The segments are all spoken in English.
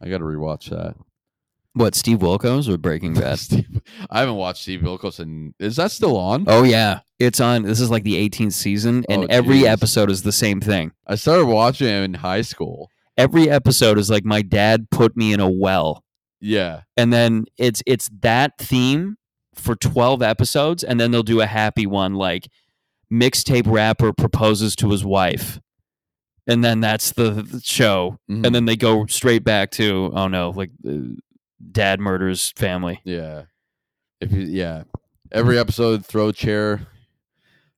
I got to rewatch that. What Steve Wilkos or Breaking Bad? Steve, I haven't watched Steve Wilkos, and is that still on? oh yeah, it's on. This is like the 18th season, and Oh, every episode is the same thing. I started watching it in high school. Every episode is like my dad put me in a well, Yeah, and then it's it's that theme for 12 episodes, and then they'll do a happy one like mixtape rapper proposes to his wife, and then that's the, the show, Mhm. and then they go straight back to oh no, like uh, dad murders family. yeah. If you, yeah, every episode throw a chair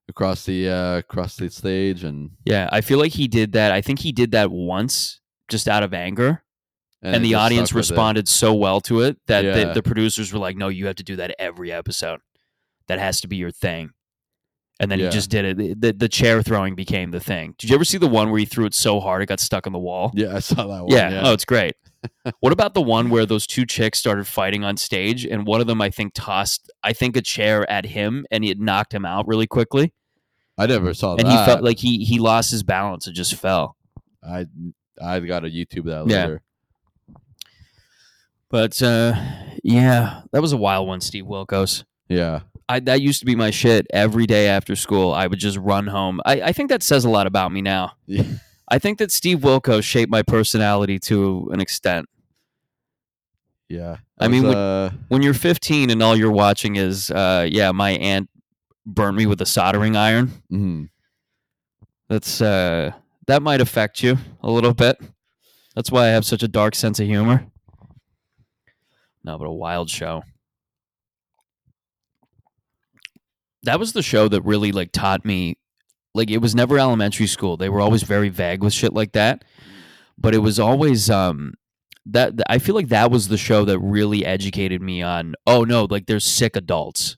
across the uh across the stage, and Yeah, I feel like he did that. I think he did that once just out of anger. And, it the audience responded so well to it that Yeah. the, the producers were like, no, you have to do that every episode. That has to be your thing. And then Yeah. he just did it. The, the chair throwing became the thing. Did you ever see the one where he threw it so hard it got stuck on the wall? Yeah, I saw that one. yeah. Yeah. Oh, it's great. what about the one where those two chicks started fighting on stage and one of them, I think, tossed, I think, a chair at him and it knocked him out really quickly. I never saw And that. And he felt like he he lost his balance and just fell. I I got to YouTube that Yeah. But uh, yeah, that was a wild one, Steve Wilkos. Yeah. I, that used to be my shit. Every day after school, I would just run home. I, I think that says a lot about me now. Yeah. I think that Steve Wilkos shaped my personality to an extent. Yeah. I mean, was, when- uh, When you're 15 and all you're watching is, uh, yeah, my aunt burnt me with a soldering iron. mhm. That's uh, that might affect you a little bit. That's why I have such a dark sense of humor. No, but a wild show. That was the show that really like taught me like it was never elementary school. They were always very vague with shit like that. But it was always um that I feel like that was the show that really educated me on oh no, like there's sick adults.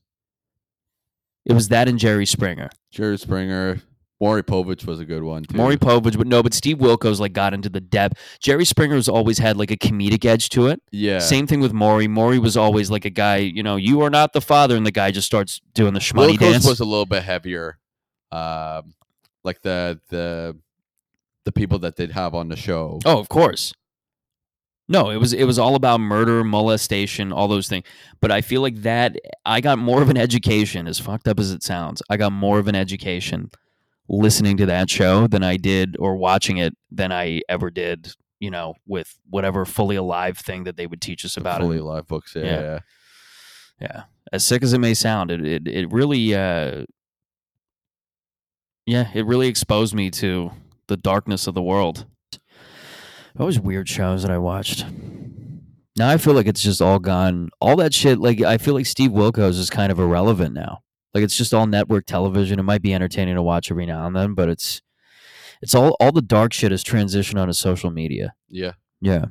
It was that and Jerry Springer. Jerry Springer. Maury Povich was a good one too. Maury Povich, but no, but Steve Wilkos like got into the depth. Jerry Springer's always had like a comedic edge to it. yeah. Same thing with Maury. Maury was always like a guy, you know, you are not the father, and the guy just starts doing the shmoney Wilkos dance. was a little bit heavier. Um, like the the the people that they'd have on the show. oh, of course. No, it was it was all about murder, molestation, all those things. But I feel like that I got more of an education, as fucked up as it sounds. I got more of an education listening to that show than I did or watching it than I ever did, you know, with whatever fully alive thing that they would teach us The about fully it. alive books. Yeah, Yeah. yeah. Yeah. As sick as it may sound, it it, it really uh yeah, it really exposed me to the darkness of the world. Always weird shows that I watched. Now I feel like it's just all gone. All that shit, like I feel like Steve Wilkos is kind of irrelevant now. Like it's just all network television. It might be entertaining to watch every now and then, but it's it's all all the dark shit has transitioned onto social media. Yeah. Yeah,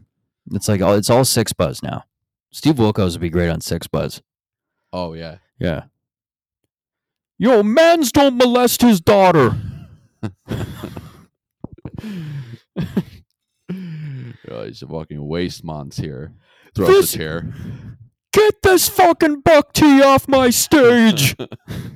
it's like all it's all 6ixBuzz now. Steve Wilkos would be great on Six Buzz. Oh yeah. Yeah. Yo, mans don't molest his daughter. oh, he's a fucking waste mons here. Throws This- a chair. Get this fucking buck tea off my stage.